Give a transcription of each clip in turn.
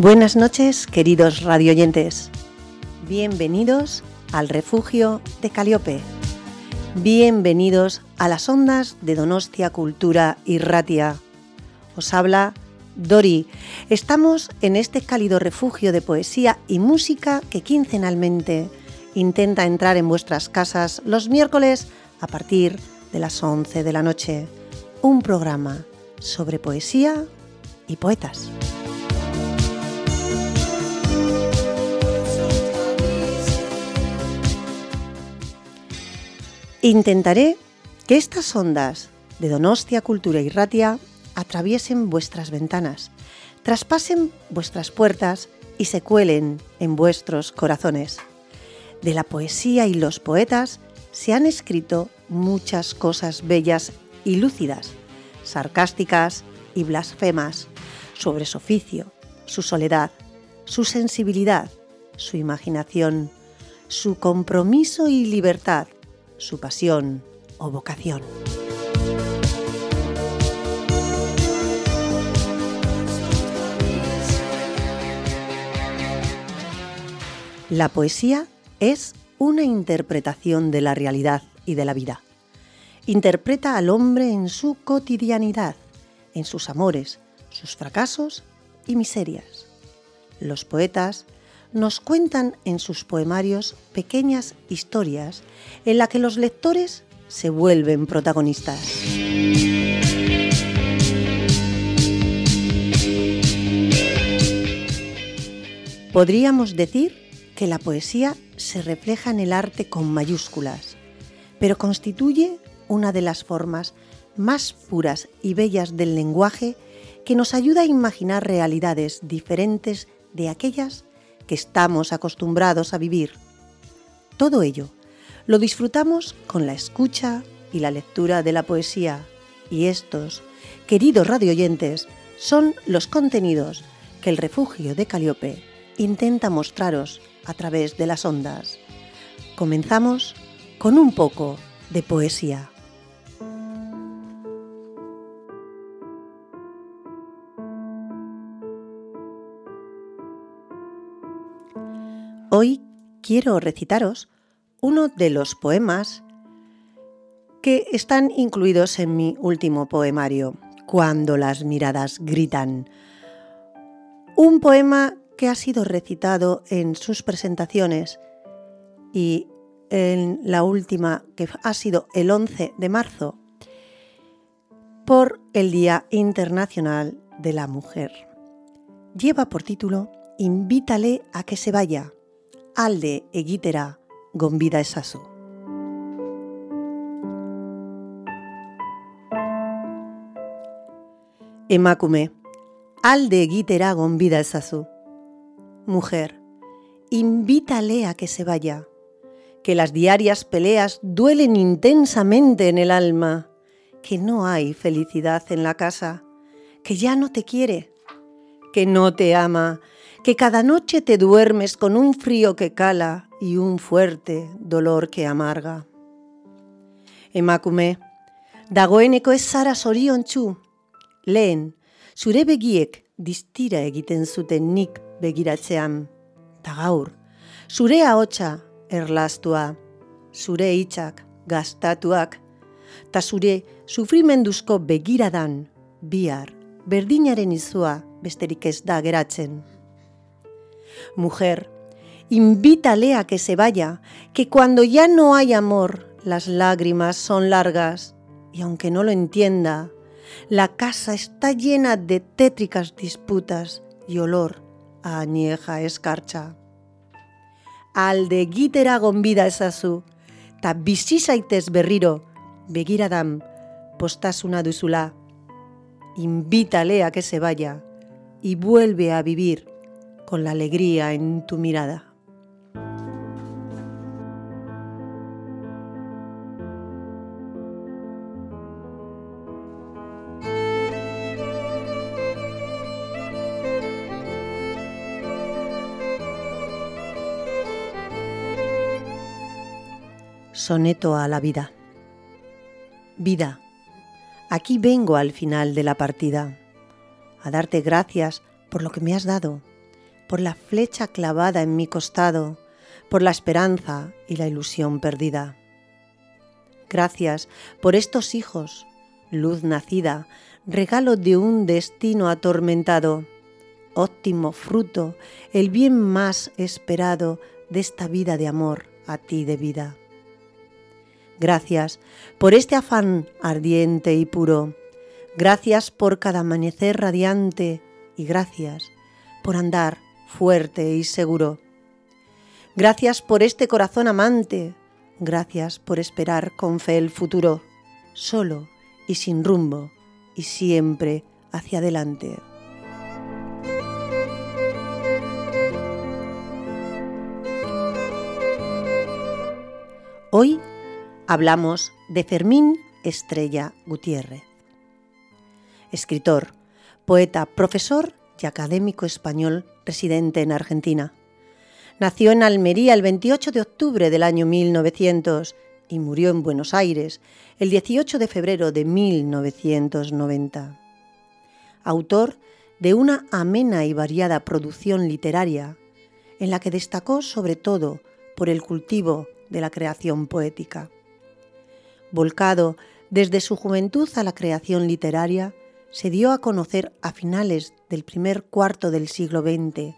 Buenas noches, queridos radioyentes. Bienvenidos al refugio de Caliope. Bienvenidos a las ondas de Donostia Cultura y Ratia. Os habla Dori. Estamos en este cálido refugio de poesía y música que quincenalmente intenta entrar en vuestras casas los miércoles a partir de las 11 de la noche. Un programa sobre poesía y poetas. Intentaré que estas ondas de Donostia Cultura y Ratia atraviesen vuestras ventanas, traspasen vuestras puertas y se cuelen en vuestros corazones. De la poesía y los poetas se han escrito muchas cosas bellas y lúcidas, sarcásticas y blasfemas, sobre su oficio, su soledad, su sensibilidad, su imaginación, su compromiso y libertad, su pasión o vocación. La poesía es una interpretación de la realidad y de la vida. Interpreta al hombre en su cotidianidad, en sus amores, sus fracasos y miserias. Los poetas nos cuentan en sus poemarios pequeñas historias en las que los lectores se vuelven protagonistas. Podríamos decir que la poesía se refleja en el arte con mayúsculas, pero constituye una de las formas más puras y bellas del lenguaje que nos ayuda a imaginar realidades diferentes de aquellas que estamos acostumbrados a vivir. Todo ello lo disfrutamos con la escucha y la lectura de la poesía, y estos, queridos radioyentes, son los contenidos que el refugio de Caliope intenta mostraros a través de las ondas. Comenzamos con un poco de poesía. Hoy quiero recitaros uno de los poemas que están incluidos en mi último poemario, Cuando las miradas gritan. Un poema que ha sido recitado en sus presentaciones y en la última, que ha sido el 11 de marzo, por el Día Internacional de la Mujer. Lleva por título Invítale a que se vaya alde egitera gonbida ezazu. Emakume, alde egitera gonbida ezazu. Mujer, invítale a que se vaya, que las diarias peleas duelen intensamente en el alma, que no hay felicidad en la casa, que ya no te quiere, que no te ama, que cada noche te duermes con un frío que cala y un fuerte dolor que amarga. Emakume, dagoeneko ez zara zoriontsu, lehen, zure begiek distira egiten zuten nik begiratzean, ta gaur, zure ahotsa erlastua, zure hitzak gastatuak, ta zure sufrimenduzko begiradan bihar berdinaren izua besterik ez da geratzen. Mujer, invítale a que se vaya, que cuando ya no hay amor, las lágrimas son largas, y aunque no lo entienda, la casa está llena de tétricas disputas y olor a añeja escarcha. Alde gitera gonbida ezazu, ta bizi zaitez berriro, begiradam, postasuna duzula. Invítale a que se vaya y vuelve a vivir con la alegría en tu mirada. Soneto a la vida. Vida, aquí vengo al final de la partida, a darte gracias por lo que me has dado, por la flecha clavada en mi costado, por la esperanza y la ilusión perdida. Gracias por estos hijos, luz nacida, regalo de un destino atormentado, óptimo fruto, el bien más esperado de esta vida de amor a ti de vida. Gracias por este afán ardiente y puro. Gracias por cada amanecer radiante y gracias por andar fuerte y seguro. Gracias por este corazón amante. Gracias por esperar con fe el futuro, solo y sin rumbo y siempre hacia adelante. Hoy hablamos de Fermín Estrella Gutiérrez, escritor, poeta, profesor y académico español residente en Argentina. Nació en Almería el 28 de octubre del año 1900 y murió en Buenos Aires el 18 de febrero de 1990. Autor de una amena y variada producción literaria, en la que destacó sobre todo por el cultivo de la creación poética. Volcado desde su juventud a la creación literaria, se dio a conocer a finales del primer cuarto del siglo XX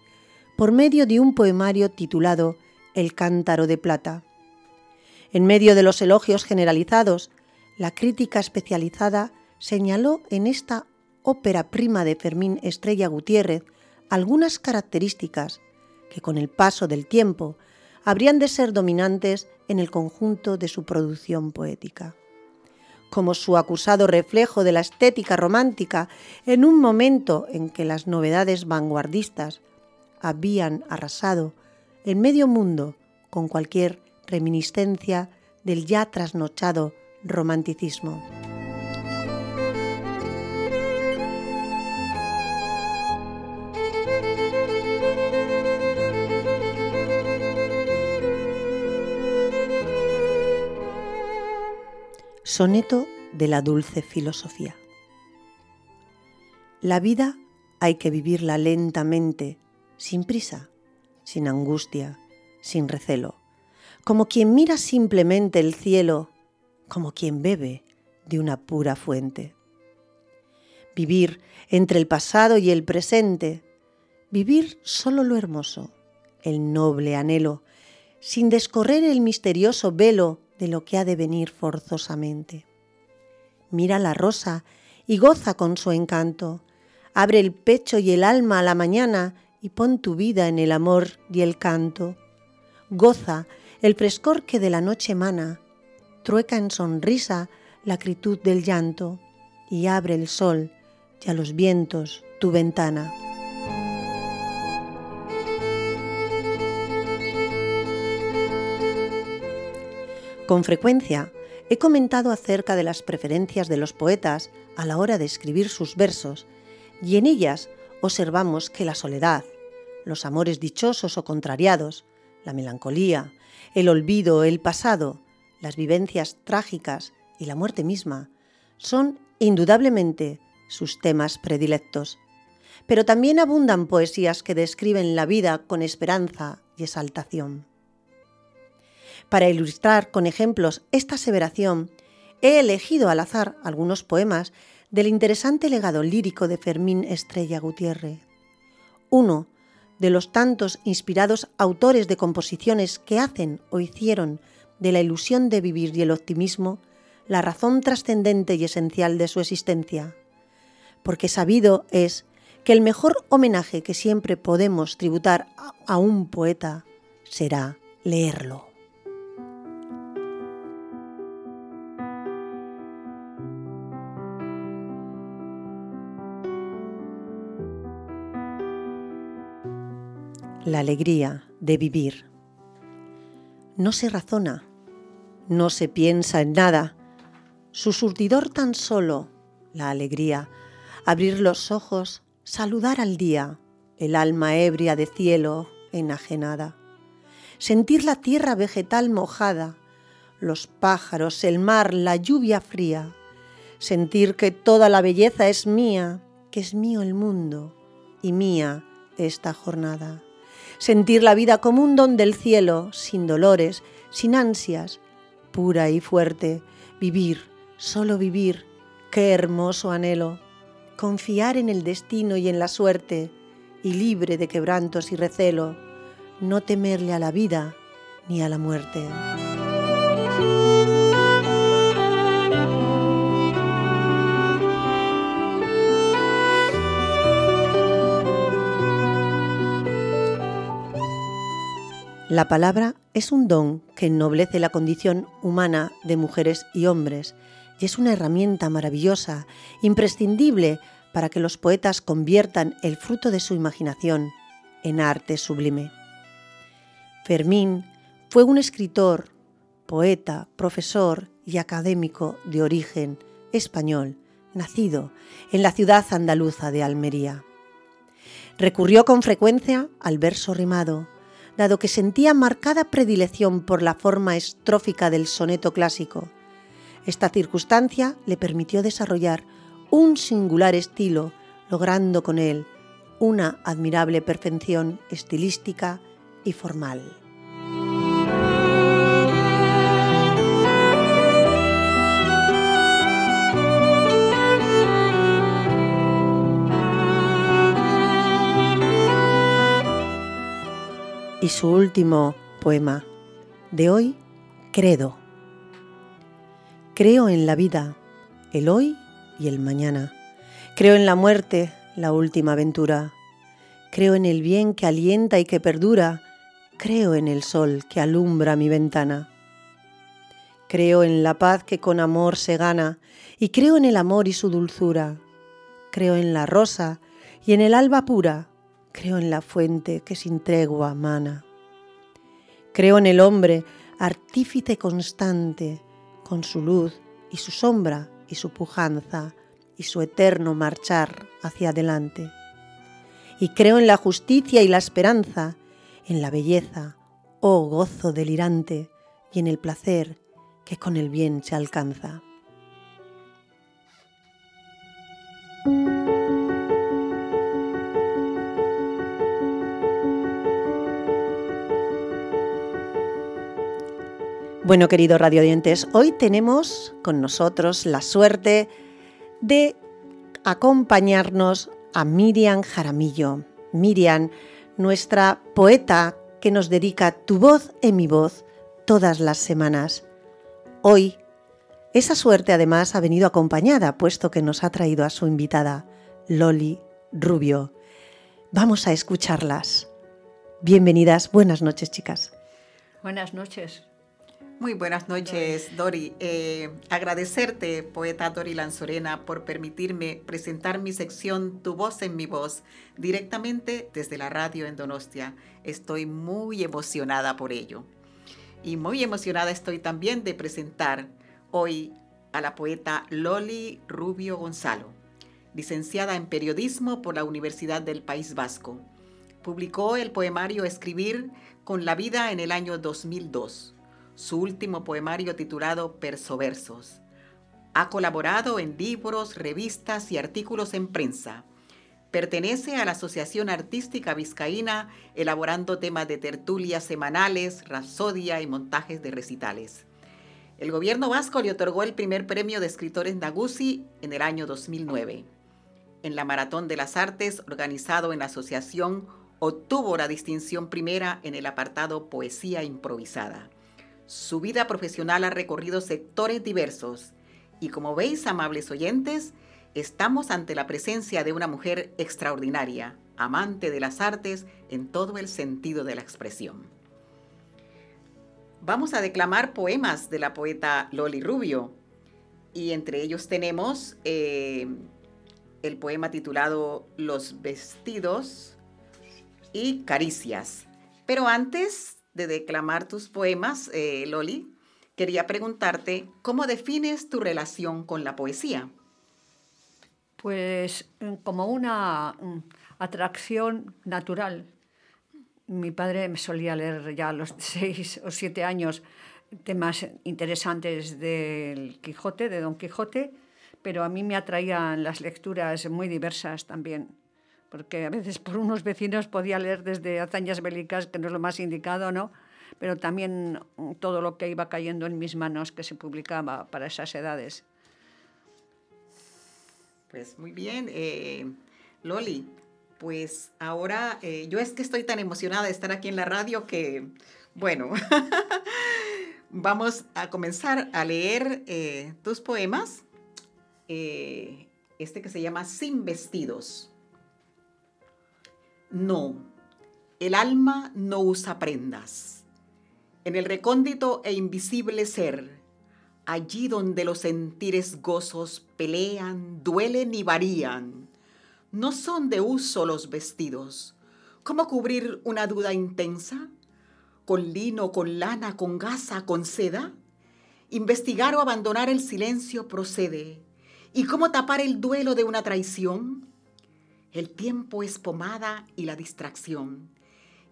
por medio de un poemario titulado El cántaro de plata. En medio de los elogios generalizados, la crítica especializada señaló en esta ópera prima de Fermín Estrella Gutiérrez algunas características que con el paso del tiempo habrían de ser dominantes en el conjunto de su producción poética. Como su acusado reflejo de la estética romántica en un momento en que las novedades vanguardistas habían arrasado en medio mundo con cualquier reminiscencia del ya trasnochado romanticismo. Soneto de la dulce filosofía. La vida hay que vivirla lentamente, sin prisa, sin angustia, sin recelo, como quien mira simplemente el cielo, como quien bebe de una pura fuente. Vivir entre el pasado y el presente, vivir solo lo hermoso, el noble anhelo, sin descorrer el misterioso velo de lo que ha de venir forzosamente. Mira la rosa y goza con su encanto. Abre el pecho y el alma a la mañana y pon tu vida en el amor y el canto. Goza el frescor que de la noche emana, trueca en sonrisa la acritud del llanto y abre el sol y a los vientos tu ventana. Con frecuencia he comentado acerca de las preferencias de los poetas a la hora de escribir sus versos, y en ellas observamos que la soledad, los amores dichosos o contrariados, la melancolía, el olvido, el pasado, las vivencias trágicas y la muerte misma son indudablemente sus temas predilectos. Pero también abundan poesías que describen la vida con esperanza y exaltación. Para ilustrar con ejemplos esta aseveración, he elegido al azar algunos poemas del interesante legado lírico de Fermín Estrella Gutiérrez. Uno de los tantos inspirados autores de composiciones que hacen o hicieron de la ilusión de vivir y el optimismo la razón trascendente y esencial de su existencia. Porque sabido es que el mejor homenaje que siempre podemos tributar a un poeta será leerlo. La alegría de vivir. No se razona, no se piensa en nada, su surtidor tan solo, la alegría, abrir los ojos, saludar al día, el alma ebria de cielo enajenada, sentir la tierra vegetal mojada, los pájaros, el mar, la lluvia fría, sentir que toda la belleza es mía, que es mío el mundo y mía esta jornada sentir la vida como un don del cielo, sin dolores, sin ansias, pura y fuerte, vivir, solo vivir, qué hermoso anhelo, confiar en el destino y en la suerte, y libre de quebrantos y recelo, no temerle a la vida ni a la muerte. La palabra es un don que ennoblece la condición humana de mujeres y hombres y es una herramienta maravillosa, imprescindible para que los poetas conviertan el fruto de su imaginación en arte sublime. Fermín fue un escritor, poeta, profesor y académico de origen español, nacido en la ciudad andaluza de Almería. Recurrió con frecuencia al verso rimado, dado que sentía marcada predilección por la forma estrófica del soneto clásico. Esta circunstancia le permitió desarrollar un singular estilo, logrando con él una admirable perfección estilística y formal. Y su último poema de hoy, Credo. Creo en la vida, el hoy y el mañana. Creo en la muerte, la última aventura. Creo en el bien que alienta y que perdura. Creo en el sol que alumbra mi ventana. Creo en la paz que con amor se gana y creo en el amor y su dulzura. Creo en la rosa y en el alba pura Creo en la fuente que sin tregua mana. Creo en el hombre, artífice constante, con su luz y su sombra y su pujanza y su eterno marchar hacia adelante. Y creo en la justicia y la esperanza, en la belleza, oh gozo delirante, y en el placer que con el bien se alcanza. Bueno, queridos radiodientes, hoy tenemos con nosotros la suerte de acompañarnos a Miriam Jaramillo. Miriam, nuestra poeta que nos dedica Tu voz en mi voz todas las semanas. Hoy, esa suerte además ha venido acompañada, puesto que nos ha traído a su invitada, Loli Rubio. Vamos a escucharlas. Bienvenidas, buenas noches, chicas. Buenas noches. Muy buenas noches, Dori. Eh, agradecerte, poeta Dori Lanzorena, por permitirme presentar mi sección Tu voz en mi voz directamente desde la radio en Donostia. Estoy muy emocionada por ello. Y muy emocionada estoy también de presentar hoy a la poeta Loli Rubio Gonzalo, licenciada en periodismo por la Universidad del País Vasco. Publicó el poemario Escribir con la vida en el año 2002 su último poemario titulado Persoversos. Ha colaborado en libros, revistas y artículos en prensa. Pertenece a la Asociación Artística Vizcaína, elaborando temas de tertulias semanales, rapsodia y montajes de recitales. El gobierno vasco le otorgó el primer premio de escritores Nagusi en el año 2009. En la Maratón de las Artes, organizado en la asociación, obtuvo la distinción primera en el apartado Poesía Improvisada. Su vida profesional ha recorrido sectores diversos y como veis, amables oyentes, estamos ante la presencia de una mujer extraordinaria, amante de las artes en todo el sentido de la expresión. Vamos a declamar poemas de la poeta Loli Rubio y entre ellos tenemos eh, el poema titulado Los vestidos y caricias. Pero antes de declamar tus poemas, eh, Loli, quería preguntarte, ¿cómo defines tu relación con la poesía? Pues mm, como una mm, atracción natural. Mi padre me solía leer ya a los seis o siete años temas interesantes del Quijote, de Don Quijote, pero a mí me atraían las lecturas muy diversas también, porque a veces por unos vecinos podía leer desde hazañas bélicas, que no es lo más indicado, ¿no? Pero también todo lo que iba cayendo en mis manos que se publicaba para esas edades. Pues muy bien, eh, Loli. Pues ahora eh, yo es que estoy tan emocionada de estar aquí en la radio que, bueno, vamos a comenzar a leer eh, tus poemas. este que se llama Sin vestidos. No, el alma no usa prendas. En el recóndito e invisible ser, allí donde los sentires gozos pelean, duelen y varían, no son de uso los vestidos. ¿Cómo cubrir una duda intensa? ¿Con lino, con lana, con gasa, con seda? Investigar o abandonar el silencio procede. ¿Y cómo tapar el duelo de una traición? El tiempo es pomada y la distracción.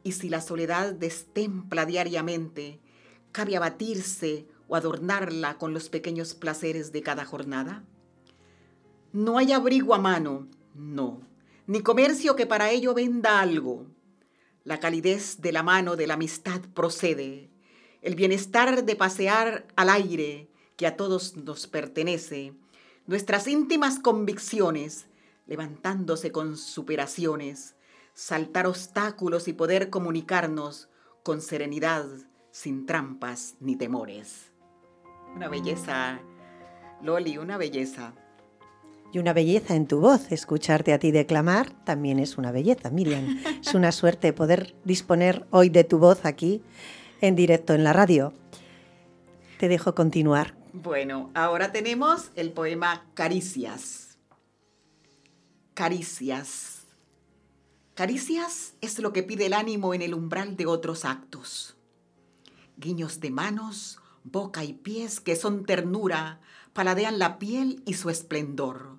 Y si la soledad destempla diariamente, ¿cabe abatirse o adornarla con los pequeños placeres de cada jornada? No hay abrigo a mano, no, ni comercio que para ello venda algo. La calidez de la mano de la amistad procede, el bienestar de pasear al aire que a todos nos pertenece, nuestras íntimas convicciones, levantándose con superaciones, saltar obstáculos y poder comunicarnos con serenidad, sin trampas ni temores. Una belleza, Loli, una belleza. Y una belleza en tu voz. Escucharte a ti declamar también es una belleza, Miriam. Es una suerte poder disponer hoy de tu voz aquí en directo en la radio. Te dejo continuar. Bueno, ahora tenemos el poema Caricias. Caricias. Caricias es lo que pide el ánimo en el umbral de otros actos. Guiños de manos, boca y pies que son ternura, paladean la piel y su esplendor.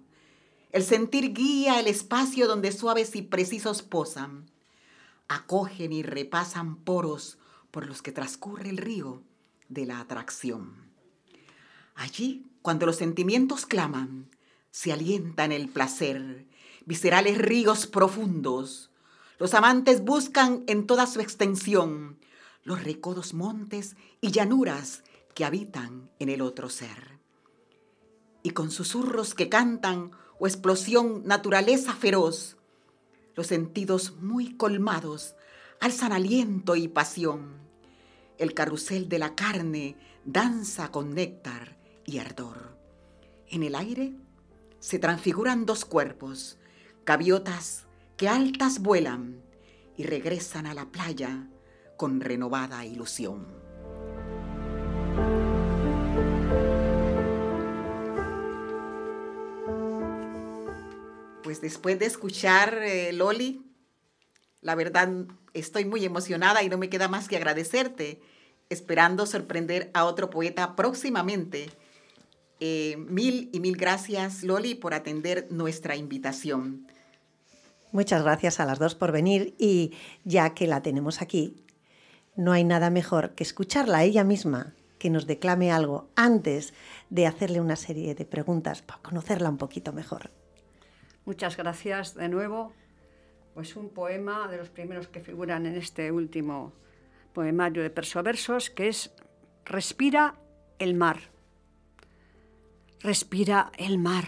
El sentir guía el espacio donde suaves y precisos posan. Acogen y repasan poros por los que transcurre el río de la atracción. Allí, cuando los sentimientos claman, se alientan el placer viscerales ríos profundos. Los amantes buscan en toda su extensión los recodos montes y llanuras que habitan en el otro ser. Y con susurros que cantan o explosión naturaleza feroz, los sentidos muy colmados alzan aliento y pasión. El carrusel de la carne danza con néctar y ardor. En el aire se transfiguran dos cuerpos, gaviotas que altas vuelan y regresan a la playa con renovada ilusión. Pues después de escuchar eh, Loli, la verdad estoy muy emocionada y no me queda más que agradecerte, esperando sorprender a otro poeta próximamente. Eh, mil y mil gracias, Loli, por atender nuestra invitación. Muchas gracias a las dos por venir y ya que la tenemos aquí, no hay nada mejor que escucharla a ella misma, que nos declame algo antes de hacerle una serie de preguntas para conocerla un poquito mejor. Muchas gracias de nuevo. Pues un poema de los primeros que figuran en este último poemario de Persoversos, que es Respira el mar. Respira el mar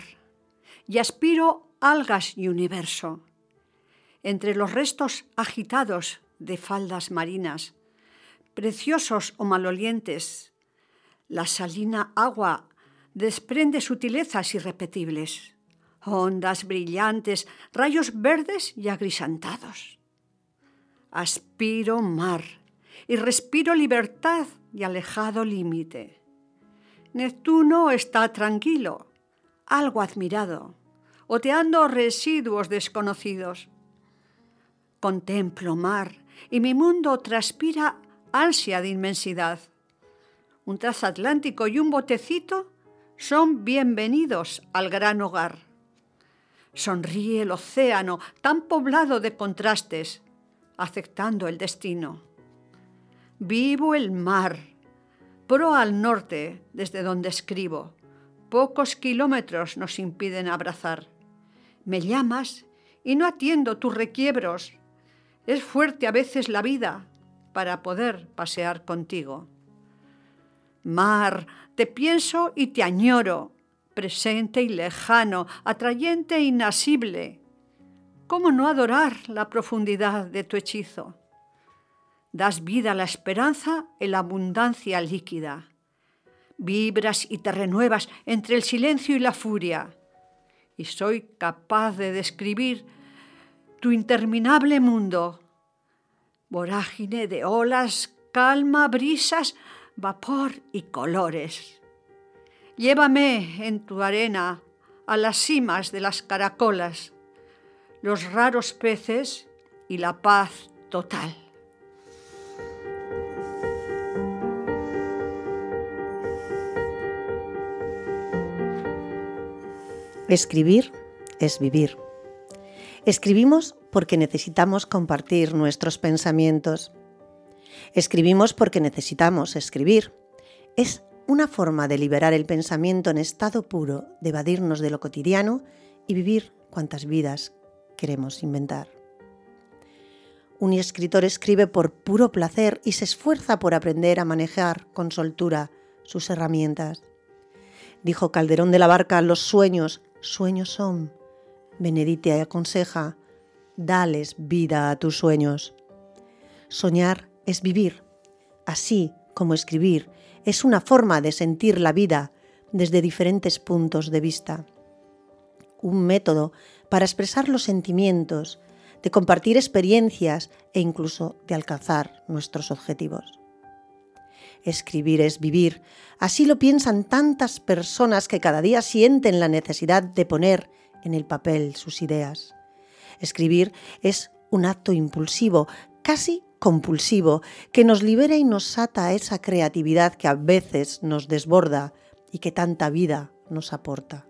y aspiro algas y universo entre los restos agitados de faldas marinas, preciosos o malolientes, la salina agua desprende sutilezas irrepetibles, ondas brillantes, rayos verdes y agrisantados. Aspiro mar y respiro libertad y alejado límite. Neptuno está tranquilo, algo admirado, oteando residuos desconocidos Contemplo mar y mi mundo transpira ansia de inmensidad. Un transatlántico y un botecito son bienvenidos al gran hogar. Sonríe el océano tan poblado de contrastes, aceptando el destino. Vivo el mar, pro al norte, desde donde escribo. Pocos kilómetros nos impiden abrazar. Me llamas y no atiendo tus requiebros. Es fuerte a veces la vida para poder pasear contigo. Mar, te pienso y te añoro, presente y lejano, atrayente e inasible. ¿Cómo no adorar la profundidad de tu hechizo? Das vida a la esperanza en la abundancia líquida. Vibras y te renuevas entre el silencio y la furia. Y soy capaz de describir tu interminable mundo. Vorágine de olas, calma, brisas, vapor y colores. Llévame en tu arena a las cimas de las caracolas, los raros peces y la paz total. Escribir es vivir. Escribimos porque necesitamos compartir nuestros pensamientos. Escribimos porque necesitamos escribir. Es una forma de liberar el pensamiento en estado puro, de evadirnos de lo cotidiano y vivir cuantas vidas queremos inventar. Un escritor escribe por puro placer y se esfuerza por aprender a manejar con soltura sus herramientas. Dijo Calderón de la Barca, los sueños, sueños son. Benedite aconseja, dales vida a tus sueños. Soñar es vivir, así como escribir es una forma de sentir la vida desde diferentes puntos de vista. Un método para expresar los sentimientos, de compartir experiencias e incluso de alcanzar nuestros objetivos. Escribir es vivir. Así lo piensan tantas personas que cada día sienten la necesidad de poner en el papel sus ideas. Escribir es un acto impulsivo, casi compulsivo, que nos libera y nos ata a esa creatividad que a veces nos desborda y que tanta vida nos aporta.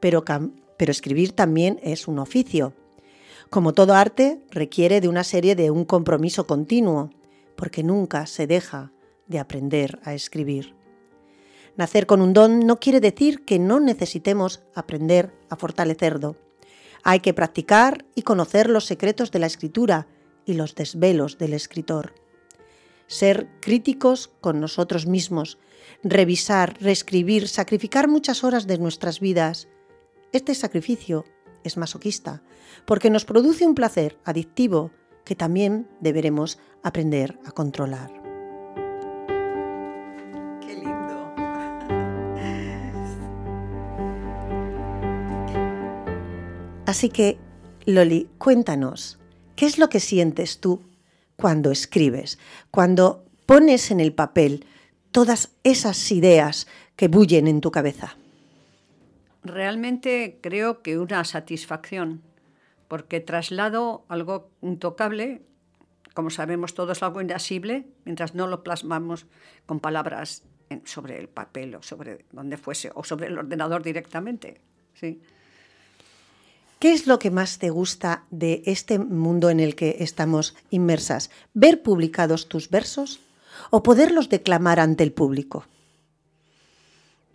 Pero, escribir también es un oficio. Como todo arte, requiere de una serie de un compromiso continuo, porque nunca se deja de aprender a escribir. Nacer con un don no quiere decir que no necesitemos aprender a fortalecerlo. Hay que practicar y conocer los secretos de la escritura y los desvelos del escritor. Ser críticos con nosotros mismos, revisar, reescribir, sacrificar muchas horas de nuestras vidas. Este sacrificio es masoquista, porque nos produce un placer adictivo que también deberemos aprender a controlar. Así que, Loli, cuéntanos, ¿qué es lo que sientes tú cuando escribes, cuando pones en el papel todas esas ideas que bullen en tu cabeza? Realmente creo que una satisfacción, porque traslado algo intocable, como sabemos todos, algo inasible, mientras no lo plasmamos con palabras sobre el papel o sobre donde fuese, o sobre el ordenador directamente. ¿sí? ¿Qué es lo que más te gusta de este mundo en el que estamos inmersas? ¿Ver publicados tus versos o poderlos declamar ante el público?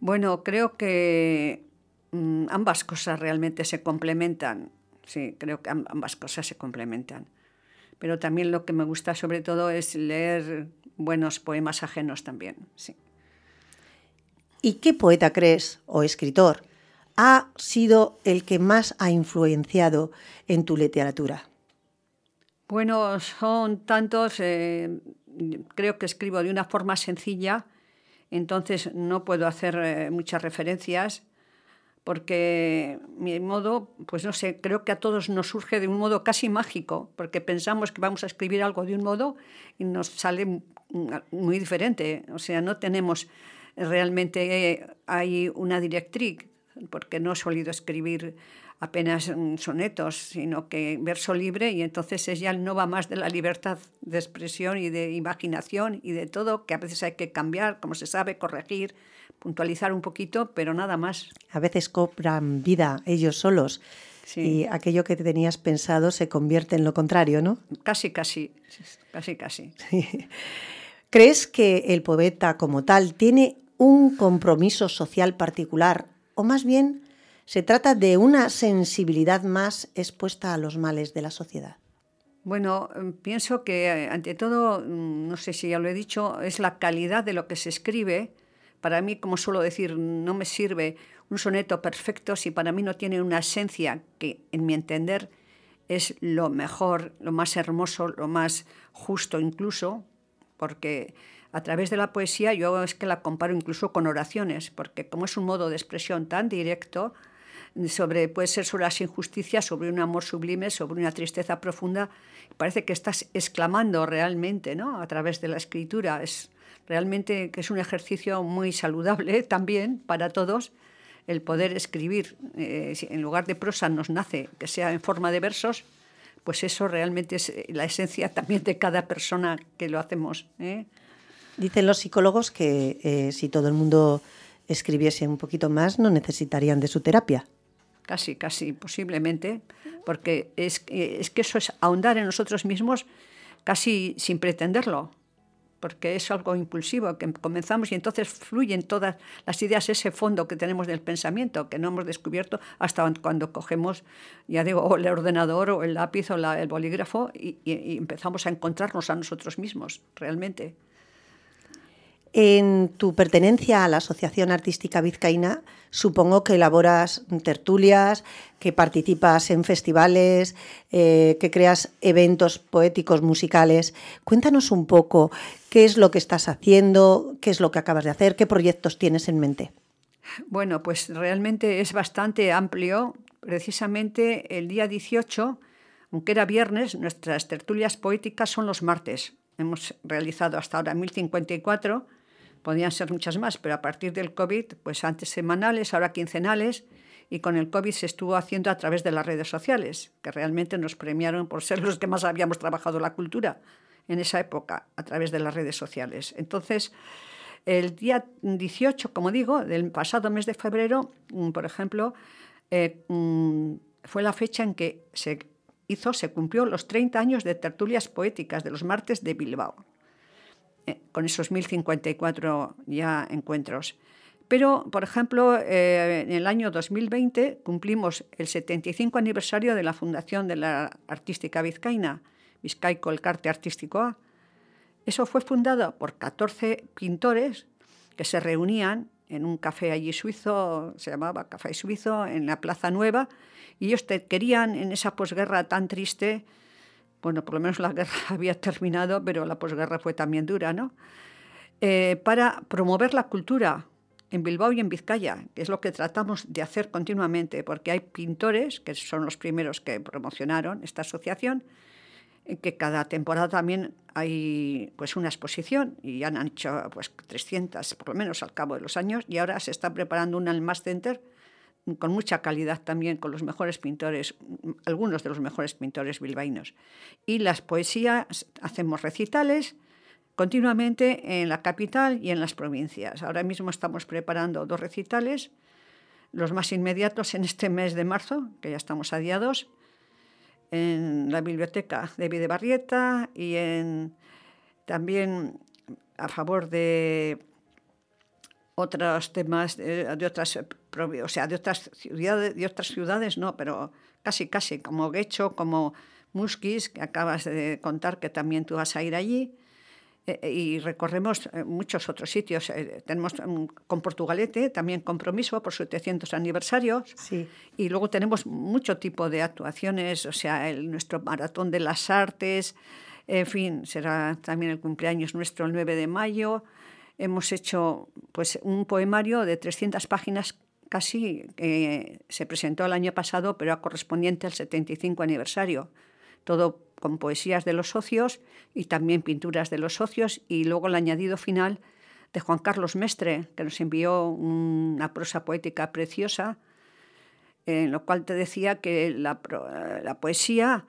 Bueno, creo que mm, ambas cosas realmente se complementan. Sí, creo que ambas cosas se complementan. Pero también lo que me gusta sobre todo es leer buenos poemas ajenos también. Sí. ¿Y qué poeta crees o escritor ha sido el que más ha influenciado en tu literatura? Bueno, son tantos, eh, creo que escribo de una forma sencilla, entonces no puedo hacer eh, muchas referencias porque mi modo, pues no sé, creo que a todos nos surge de un modo casi mágico, porque pensamos que vamos a escribir algo de un modo y nos sale muy diferente, o sea, no tenemos realmente, eh, hay una directriz, porque no he solido escribir apenas sonetos, sino que verso libre y entonces ella no va más de la libertad de expresión y de imaginación y de todo, que a veces hay que cambiar, como se sabe, corregir, puntualizar un poquito, pero nada más. A veces cobran vida ellos solos y aquello que tenías pensado se convierte en lo contrario, ¿no? Casi, casi, casi, casi. ¿Crees que el poeta como tal tiene un compromiso social particular o más bien Se trata de una sensibilidad más expuesta a los males de la sociedad. Bueno, mm, pienso que eh, ante todo, mm, no sé si ya lo he dicho, es la calidad de lo que se escribe. Para mí, como suelo decir, no me sirve un soneto perfecto si para mí no tiene una esencia que, en mi entender, es lo mejor, lo más hermoso, lo más justo incluso, porque a través de la poesía yo es que la comparo incluso con oraciones, porque como es un modo de expresión tan directo, sobre, puede ser sobre las injusticias, sobre un amor sublime, sobre una tristeza profunda, parece que estás exclamando realmente ¿no? a través de la escritura. Es realmente que es un ejercicio muy saludable también para todos el poder escribir, eh, en lugar de prosa nos nace que sea en forma de versos, pues eso realmente es eh, la esencia también de cada persona que lo hacemos. ¿eh? Dicen los psicólogos que si todo el mundo escribiese un poquito más, no necesitarían de su terapia. Casi, casi, posiblemente, porque es, es que eso es ahondar en nosotros mismos casi sin pretenderlo porque es algo impulsivo, que comenzamos y entonces fluyen todas las ideas, ese fondo que tenemos del pensamiento, que no hemos descubierto hasta cuando cogemos, ya digo, el ordenador o el lápiz o el bolígrafo y empezamos a encontrarnos a nosotros mismos, realmente. En tu pertenencia a la Asociación Artística Vizcaína, supongo que elaboras tertulias, que participas en festivales, eh, que creas eventos poéticos, musicales. Cuéntanos un poco qué es lo que estás haciendo, qué es lo que acabas de hacer, qué proyectos tienes en mente. Bueno, pues realmente es bastante amplio. Precisamente el día 18, aunque era viernes, nuestras tertulias poéticas son los martes. Hemos realizado hasta ahora 1054 Podían ser muchas más, pero a partir del COVID, pues antes semanales, ahora quincenales, y con el COVID se estuvo haciendo a través de las redes sociales, que realmente nos premiaron por ser los que más habíamos trabajado la cultura en esa época, a través de las redes sociales. Entonces, el día 18, como digo, del pasado mes de febrero, mm, por ejemplo, eh, mm, fue la fecha en que se hizo, se cumplió los 30 años de tertulias poéticas de los martes de Bilbao. Eh, con esos 1054 ya encuentros. Pero, por ejemplo, eh, en el año 2020 cumplimos el 75 aniversario de la fundación de la Artística Vizcaína, Vizcaico el Carte Artístico Eso fue fundado por 14 pintores que se reunían en un café allí suizo, se llamaba Café Suizo, en la Plaza Nueva, y ellos querían en esa posguerra tan triste bueno, por lo menos la guerra había terminado, pero la posguerra fue también dura, ¿no? Eh, para promover la cultura en Bilbao y en Vizcaya, que es lo que tratamos de hacer continuamente, porque hay pintores, que son los primeros que promocionaron esta asociación, que cada temporada también hay pues una exposición y han hecho pues 300 por lo menos al cabo de los años y ahora se está preparando un Almas Center con mucha calidad también, con los mejores pintores, algunos de los mejores pintores bilbaínos. Y las poesías, hacemos recitales continuamente en la capital y en las provincias. Ahora mismo estamos preparando dos recitales, los más inmediatos en este mes de marzo, que ya estamos a día 2, en la biblioteca de Videbarrieta y en, también a favor de otros temas de, otras o sea de otras ciudades de otras ciudades no pero casi casi como Guecho como Musquis que acabas de contar que también tú vas a ir allí eh, eh, y recorremos eh, muchos otros sitios. tenemos con Portugalete también compromiso por 700 aniversarios. Sí. Y luego tenemos mucho tipo de actuaciones, o sea, el, nuestro maratón de las artes, en fin, será también el cumpleaños nuestro el 9 de mayo hemos hecho pues, un poemario de 300 páginas casi que se presentó el año pasado, pero a correspondiente al 75 aniversario. Todo con poesías de los socios y también pinturas de los socios y luego el añadido final de Juan Carlos Mestre, que nos envió una prosa poética preciosa, en lo cual te decía que la, poesía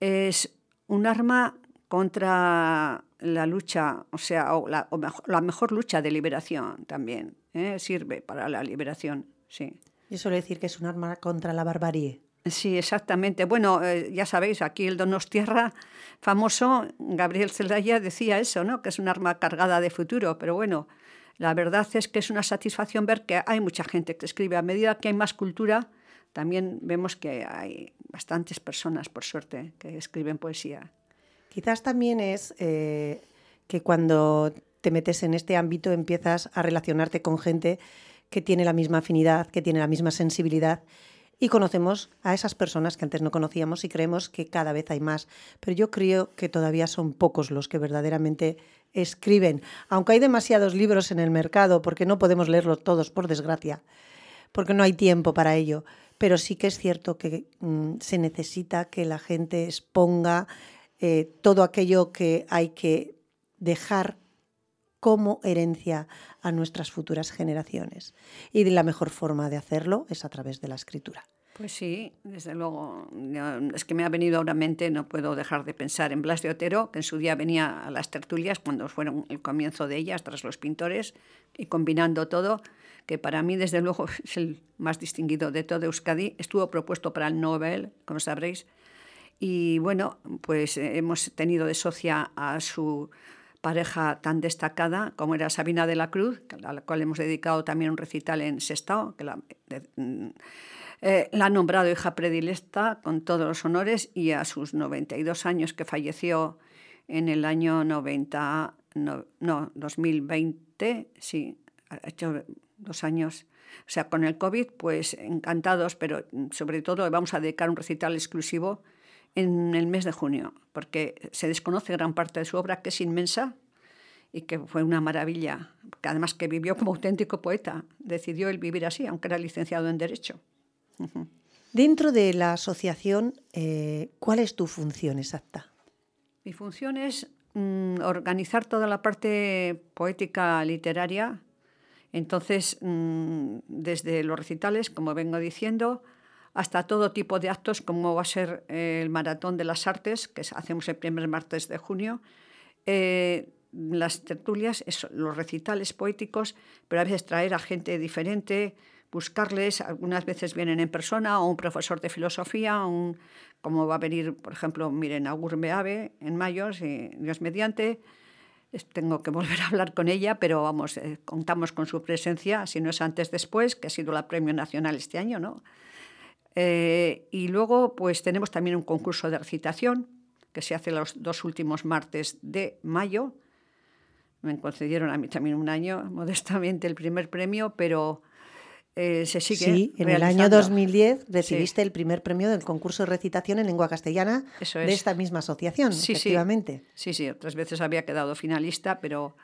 es un arma contra la lucha, o sea, o la, mejor, la mejor lucha de liberación también, ¿eh? sirve para la liberación, sí. Yo suelo decir que es un arma contra la barbarie. Sí, exactamente. Bueno, eh, ya sabéis, aquí el Donostierra famoso, Gabriel Zelaya, decía eso, ¿no? que es un arma cargada de futuro, pero bueno, la verdad es que es una satisfacción ver que hay mucha gente que escribe. A medida que hay más cultura, también vemos que hay bastantes personas, por suerte, que escriben poesía. Quizás también es eh, que cuando te metes en este ámbito empiezas a relacionarte con gente que tiene la misma afinidad, que tiene la misma sensibilidad y conocemos a esas personas que antes no conocíamos y creemos que cada vez hay más. Pero yo creo que todavía son pocos los que verdaderamente escriben, aunque hay demasiados libros en el mercado, porque no podemos leerlos todos, por desgracia, porque no hay tiempo para ello. Pero sí que es cierto que mm, se necesita que la gente exponga eh, todo aquello que hay que dejar como herencia a nuestras futuras generaciones. Y la mejor forma de hacerlo es a través de la escritura. Pues sí, desde luego. Es que me ha venido ahora a mente, no puedo dejar de pensar en Blas de Otero, que en su día venía a las tertulias cuando fueron el comienzo de ellas, tras los pintores, y combinando todo, que para mí, desde luego, es el más distinguido de todo Euskadi. Estuvo propuesto para el Nobel, como sabréis. Y bueno, pues hemos tenido de socia a su pareja tan destacada como era Sabina de la Cruz, a la cual hemos dedicado también un recital en Sestao, que la, mm, eh, ha nombrado hija predilecta con todos los honores y a sus 92 años que falleció en el año 90, no, 2020, sí, ha hecho dos años. O sea, con el COVID, pues encantados, pero sobre todo vamos a dedicar un recital exclusivo en el mes de junio, porque se desconoce gran parte de su obra, que es inmensa y que fue una maravilla, que además que vivió como auténtico poeta, decidió él vivir así, aunque era licenciado en Derecho. Dentro de la asociación, eh, ¿cuál es tu función exacta? Mi función es mm, organizar toda la parte poética literaria. Entonces, mm, desde los recitales, como vengo diciendo, hasta todo tipo de actos, como va a ser el Maratón de las Artes, que hacemos el primer martes de junio, eh, las tertulias, los recitales poéticos, pero a veces traer a gente diferente, buscarles, algunas veces vienen en persona, o un profesor de filosofía, un, como va a venir, por ejemplo, miren, Agur Meave en mayo, si Dios mediante, tengo que volver a hablar con ella, pero vamos, eh, contamos con su presencia, si no es antes después, que ha sido la Premio Nacional este año, ¿no? Eh, y luego, pues tenemos también un concurso de recitación que se hace los dos últimos martes de mayo. Me concedieron a mí también un año, modestamente, el primer premio, pero eh, se sigue. Sí, en el año 2010 recibiste el primer premio del concurso de recitación en lengua castellana de esta misma asociación, sí, efectivamente. Sí. sí, otras veces había quedado finalista, pero,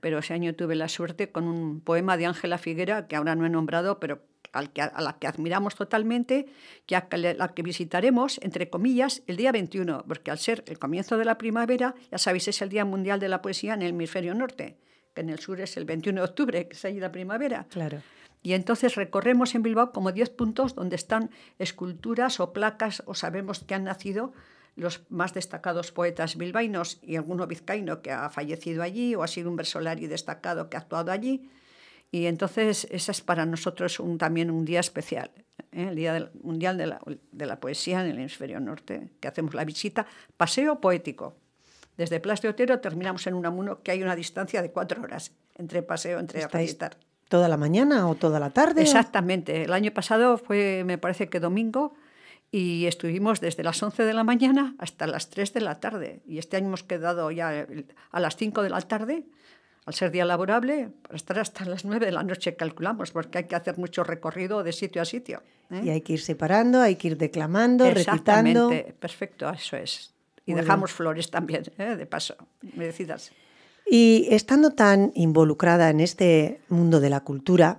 pero ese año tuve la suerte con un poema de Ángela Figuera, que ahora no he nombrado, pero a la que admiramos totalmente, ya que la que visitaremos, entre comillas, el día 21, porque al ser el comienzo de la primavera, ya sabéis, es el Día Mundial de la Poesía en el hemisferio norte, que en el sur es el 21 de octubre, que es ahí la primavera. Claro. Y entonces recorremos en Bilbao como 10 puntos donde están esculturas o placas o sabemos que han nacido los más destacados poetas bilbainos y alguno vizcaíno que ha fallecido allí o ha sido un versolari destacado que ha actuado allí. Y entonces ese es para nosotros un, también un día especial, ¿eh? el Día Mundial de la, de la, Poesía en el Hemisferio Norte, que hacemos la visita, paseo poético. Desde Plas de Otero terminamos en Unamuno, que hay una distancia de cuatro horas entre paseo, entre ¿Estáis ¿Toda la mañana o toda la tarde? Exactamente. El año pasado fue, me parece que domingo, y estuvimos desde las 11 de la mañana hasta las 3 de la tarde. Y este año hemos quedado ya a las 5 de la tarde al ser día laborable, para estar hasta las 9 de la noche calculamos, porque hay que hacer mucho recorrido de sitio a sitio. ¿eh? Y hay que ir separando, hay que ir declamando, recitando. perfecto, eso es. Y dejamos flores también, ¿eh? de paso, me decidas. Y estando tan involucrada en este mundo de la cultura,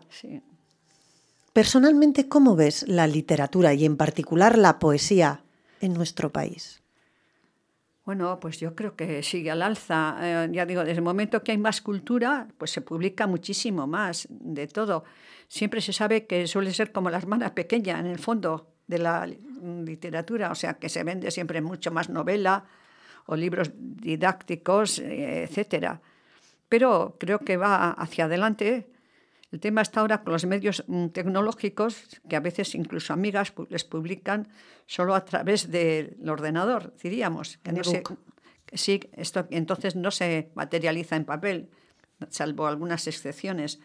personalmente, ¿cómo ves la literatura y en particular la poesía en nuestro país? Bueno, pues yo creo que sigue al alza. Eh, ya digo, desde el momento que hay más cultura, pues se publica muchísimo más de todo. Siempre se sabe que suele ser como la hermana pequeña, en el fondo, de la literatura, o sea, que se vende siempre mucho más novela o libros didácticos, eh, etcétera. Pero creo que va hacia adelante el tema está ahora con los medios mm, tecnológicos, que a veces incluso amigas les publican solo a través del ordenador, diríamos. Que no sí, esto entonces no se materializa en papel, salvo algunas excepciones,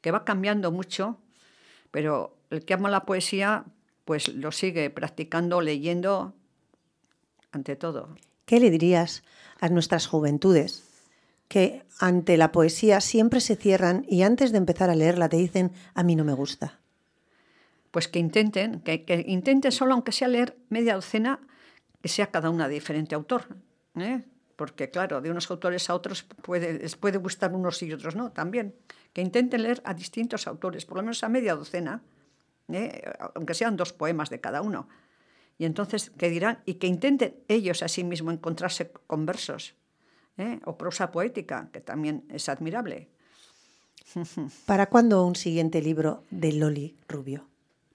que va cambiando mucho, pero el que ama la poesía pues lo sigue practicando, leyendo, ante todo. ¿Qué le dirías a nuestras juventudes que ante la poesía siempre se cierran y antes de empezar a leerla te dicen a mí no me gusta? Pues que intenten, que, que intenten solo aunque sea leer media docena, que sea cada una diferente autor. ¿eh? Porque claro, de unos autores a otros puede, les puede gustar unos y otros no, también. Que intenten leer a distintos autores, por lo menos a media docena, ¿eh? aunque sean dos poemas de cada uno. Y entonces, ¿qué dirán? Y que intenten ellos a sí mismos encontrarse con versos ¿eh? o prosa poética, que también es admirable. ¿Para cuándo un siguiente libro de Loli Rubio?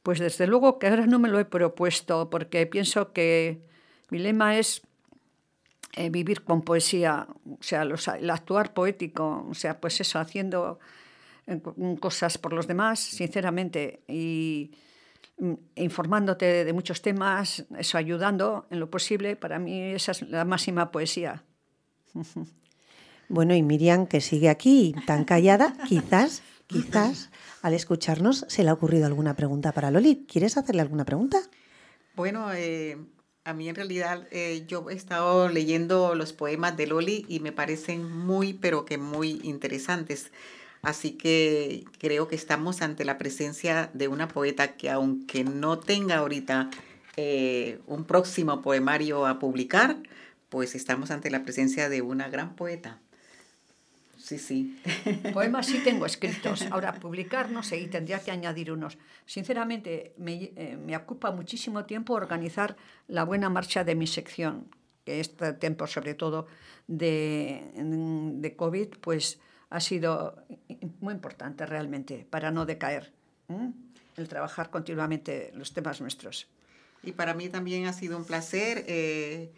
Pues desde luego que ahora no me lo he propuesto, porque pienso que mi lema es eh, vivir con poesía, o sea, el actuar poético, o sea, pues eso, haciendo eh, cosas por los demás, sinceramente, y mm, informándote de muchos temas, eso ayudando en lo posible, para mí esa es la máxima poesía. Bueno, y Miriam, que sigue aquí tan callada, quizás, quizás al escucharnos se le ha ocurrido alguna pregunta para Loli. ¿Quieres hacerle alguna pregunta? Bueno, eh, a mí en realidad eh, yo he estado leyendo los poemas de Loli y me parecen muy, pero que muy interesantes. Así que creo que estamos ante la presencia de una poeta que aunque no tenga ahorita eh, un próximo poemario a publicar, pues estamos ante la presencia de una gran poeta. Sí, sí. Poemas sí tengo escritos. Ahora, publicar no sé, y tendría que añadir unos. Sinceramente, me, eh, me ocupa muchísimo tiempo organizar la buena marcha de mi sección, que este tiempo, sobre todo de, de COVID, pues ha sido muy importante realmente para no decaer. El trabajar continuamente los temas nuestros. Y para mí también ha sido un placer. Eh,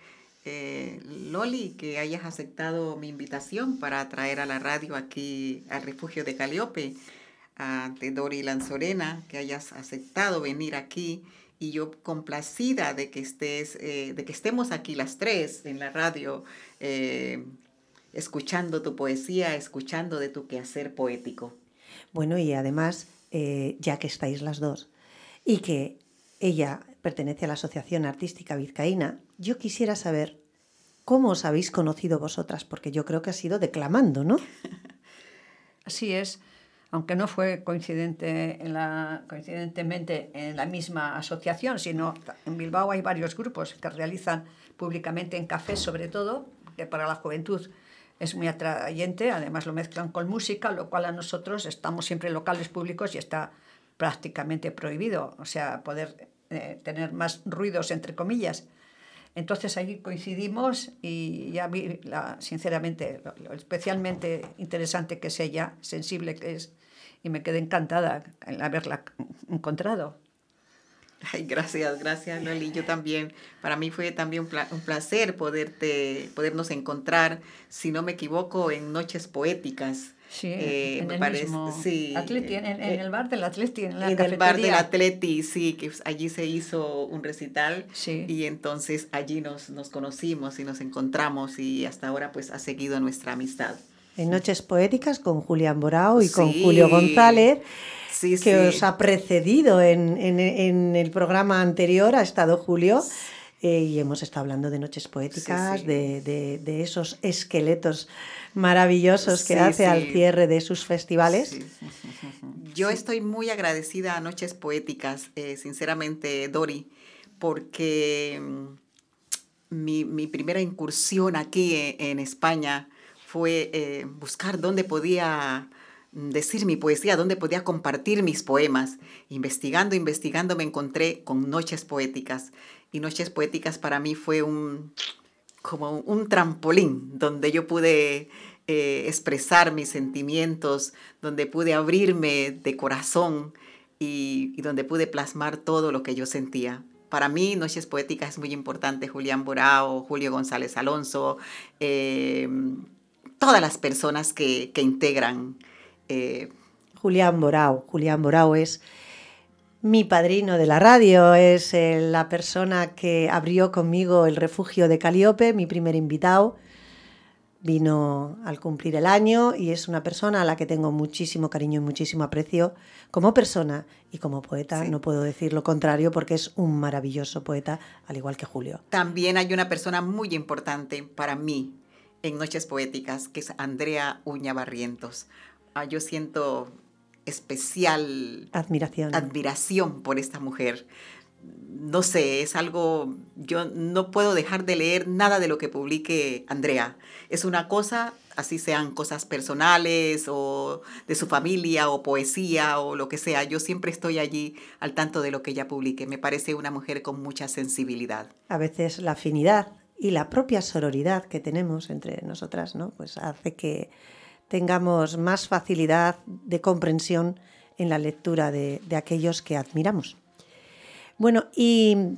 eh, Loli, que hayas aceptado mi invitación para traer a la radio aquí al refugio de Caliope, ante Dori Lanzorena, que hayas aceptado venir aquí y yo complacida de que estés, eh, de que estemos aquí las tres en la radio, eh, escuchando tu poesía, escuchando de tu quehacer poético. Bueno, y además, ya que estáis las dos, y que ella pertenece a la Asociación Artística Vizcaína, yo quisiera saber cómo os habéis conocido vosotras, porque yo creo que ha sido declamando, ¿no? Así es, aunque no fue coincidente en la, coincidentemente en la misma asociación, sino en Bilbao hay varios grupos que realizan públicamente en cafés, sobre todo, que para la juventud es muy atrayente, además lo mezclan con música, lo cual a nosotros estamos siempre en locales públicos y está prácticamente prohibido, o sea, poder eh, tener más ruidos, entre comillas. Entonces allí coincidimos y ya vi, la, sinceramente, lo, especialmente interesante que es ella, sensible que es, y me quedé encantada en haberla encontrado. Ay, gracias, gracias Loli. Yo también, para mí fue también un placer poderte, podernos encontrar, si no me equivoco, en Noches Poéticas. Sí, eh, en, el mismo Atleti, en, eh, el bar del Atleti, en la En el bar del Atleti, sí, que allí se hizo un recital sí. y entonces allí nos, nos conocimos y nos encontramos y hasta ahora pues ha seguido nuestra amistad. En Noches Poéticas con Julián Borao y con Julio González, sí, que os ha precedido en, en, en, el programa anterior, ha estado Julio. Eh, y hemos estado hablando de noches poéticas, de, de, de, esos esqueletos maravillosos que hace al cierre de sus festivales. Yo estoy muy agradecida a Noches Poéticas, eh, sinceramente, Dori, porque mm, mi, mi, primera incursión aquí en, en España fue eh, buscar dónde podía decir mi poesía, dónde podía compartir mis poemas. Investigando, investigando, me encontré con Noches Poéticas. Y Noches Poéticas para mí fue un, como un trampolín donde yo pude eh, expresar mis sentimientos, donde pude abrirme de corazón y, donde pude plasmar todo lo que yo sentía. Para mí, Noches Poéticas es muy importante. Julián Borao, Julio González Alonso, eh, todas las personas que, que integran. Eh, Julián Borao. Julián Borao es mi padrino de la radio, es eh, la persona que abrió conmigo el refugio de Caliope, mi primer invitado. vino al cumplir el año y es una persona a la que tengo muchísimo cariño y muchísimo aprecio como persona y como poeta. No puedo decir lo contrario porque es un maravilloso poeta, al igual que Julio. También hay una persona muy importante para mí en Noches Poéticas, que es Andrea Uña Barrientos. Ah, yo siento especial admiración. admiración por esta mujer no sé, es algo, yo no puedo dejar de leer nada de lo que publique Andrea. Es una cosa, así sean cosas personales o de su familia o poesía o lo que sea, yo siempre estoy allí al tanto de lo que ella publique. Me parece una mujer con mucha sensibilidad. A veces la afinidad y la propia sororidad que tenemos entre nosotras, ¿no? Pues hace que tengamos más facilidad de comprensión en la lectura de, aquellos que admiramos. Bueno, y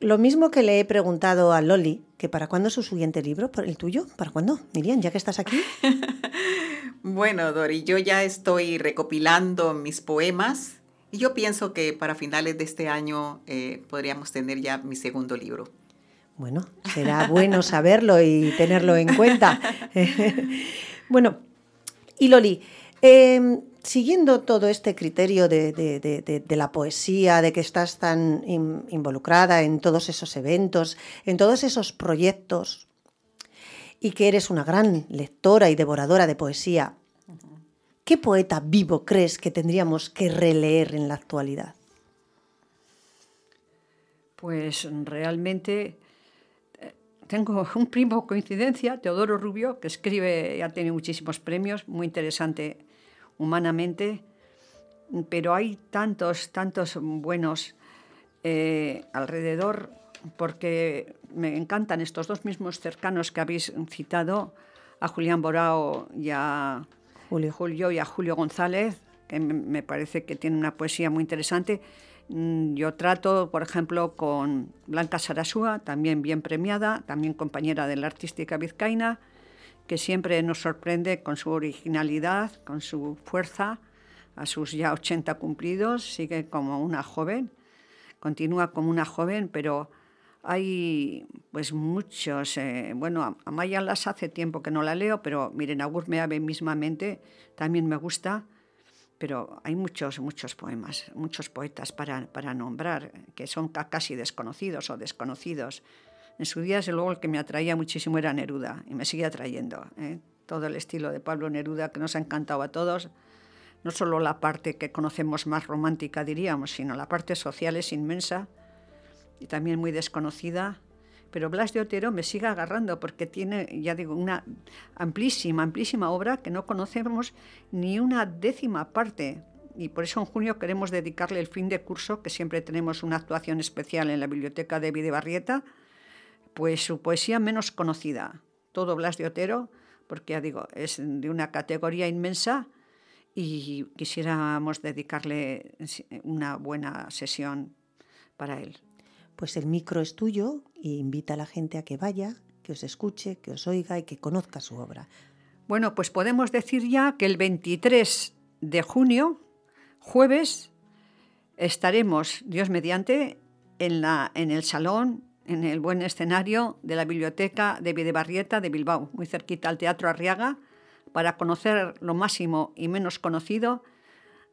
lo mismo que le he preguntado a Loli, que para cuándo es su siguiente libro, el tuyo, ¿para cuándo? Miriam, ya que estás aquí. bueno, Dori, yo ya estoy recopilando mis poemas y yo pienso que para finales de este año eh, podríamos tener ya mi segundo libro. Bueno, será bueno saberlo y tenerlo en cuenta. bueno, y Loli, eh, siguiendo todo este criterio de, la poesía, de que estás tan involucrada en todos esos eventos, en todos esos proyectos, y que eres una gran lectora y devoradora de poesía, ¿qué poeta vivo crees que tendríamos que releer en la actualidad? Pues realmente tengo un primo coincidencia, Teodoro Rubio, que escribe, ya tiene muchísimos premios, muy interesante humanamente, pero hay tantos, tantos buenos eh, alrededor, porque me encantan estos dos mismos cercanos que habéis citado, a Julián Borao y a Julio, Julio y a Julio González, que me parece que tiene una poesía muy interesante. Mm, yo trato, por ejemplo, con Blanca Sarasúa, también bien premiada, también compañera de la artística vizcaína, que siempre nos sorprende con su originalidad, con su fuerza, a sus ya 80 cumplidos, sigue como una joven, continúa como una joven, pero hay pues muchos, eh, bueno, a Maya Las hace tiempo que no la leo, pero miren, Agur Meave mismamente también me gusta, pero hay muchos, muchos poemas, muchos poetas para, para nombrar, que son casi desconocidos o desconocidos. En su día, desde luego, el que me atraía muchísimo era Neruda y me sigue atrayendo. ¿eh? Todo el estilo de Pablo Neruda que nos ha encantado a todos. No solo la parte que conocemos más romántica, diríamos, sino la parte social es inmensa y también muy desconocida. Pero Blas de Otero me sigue agarrando porque tiene, ya digo, una amplísima, amplísima obra que no conocemos ni una décima parte. Y por eso en junio queremos dedicarle el fin de curso, que siempre tenemos una actuación especial en la biblioteca de Videbarrieta, pues su poesía menos conocida, todo Blas de Otero, porque ya digo, es de una categoría inmensa y quisiéramos dedicarle una buena sesión para él. Pues el micro es tuyo e invita a la gente a que vaya, que os escuche, que os oiga y que conozca su obra. Bueno, pues podemos decir ya que el 23 de junio, jueves, estaremos, Dios mediante, en, la, en el Salón en el buen escenario de la Biblioteca de Videbarrieta de Bilbao, muy cerquita al Teatro Arriaga, para conocer lo máximo y menos conocido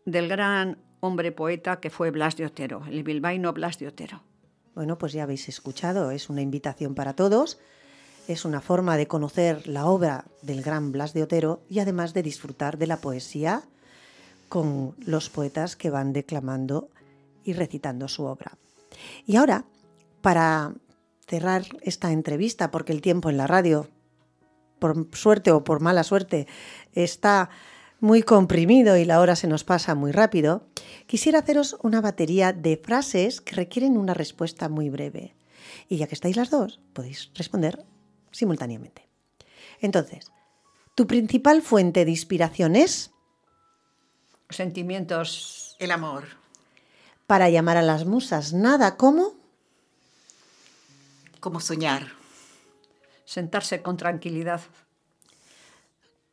del gran hombre poeta que fue Blas de Otero, el bilbaíno Blas de Otero. Bueno, pues ya habéis escuchado, es una invitación para todos, es una forma de conocer la obra del gran Blas de Otero y además de disfrutar de la poesía con los poetas que van declamando y recitando su obra. Y ahora, para cerrar esta entrevista, porque el tiempo en la radio, por suerte o por mala suerte, está muy comprimido y la hora se nos pasa muy rápido, quisiera haceros una batería de frases que requieren una respuesta muy breve. Y ya que estáis las dos, podéis responder simultáneamente. Entonces, ¿tu principal fuente de inspiración es? Sentimientos. El amor. Para llamar a las musas, nada como como soñar. Sentarse con tranquilidad.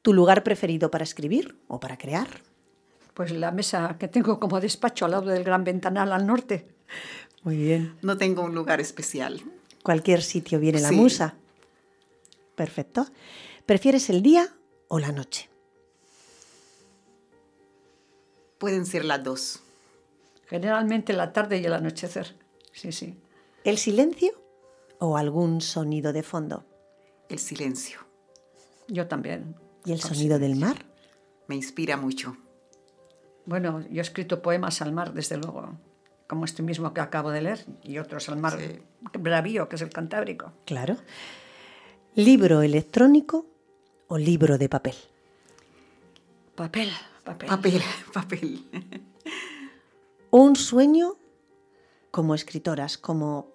¿Tu lugar preferido para escribir o para crear? Pues la mesa que tengo como despacho al lado del gran ventanal al norte. Muy bien. No tengo un lugar especial. Cualquier sitio viene la musa. Perfecto. ¿Prefieres el día o la noche? Pueden ser las dos. Generalmente la tarde y el anochecer. Sí, sí. ¿El silencio o algún sonido de fondo? El silencio. Yo también. ¿Y el sonido del mar? Me inspira mucho. Bueno, yo he escrito poemas al mar, desde luego, como este mismo que acabo de leer, y otros al mar Sí. bravío, que es el Cantábrico. Claro. ¿Libro electrónico o libro de papel? Papel, papel. Papel, papel. Un sueño como escritoras, como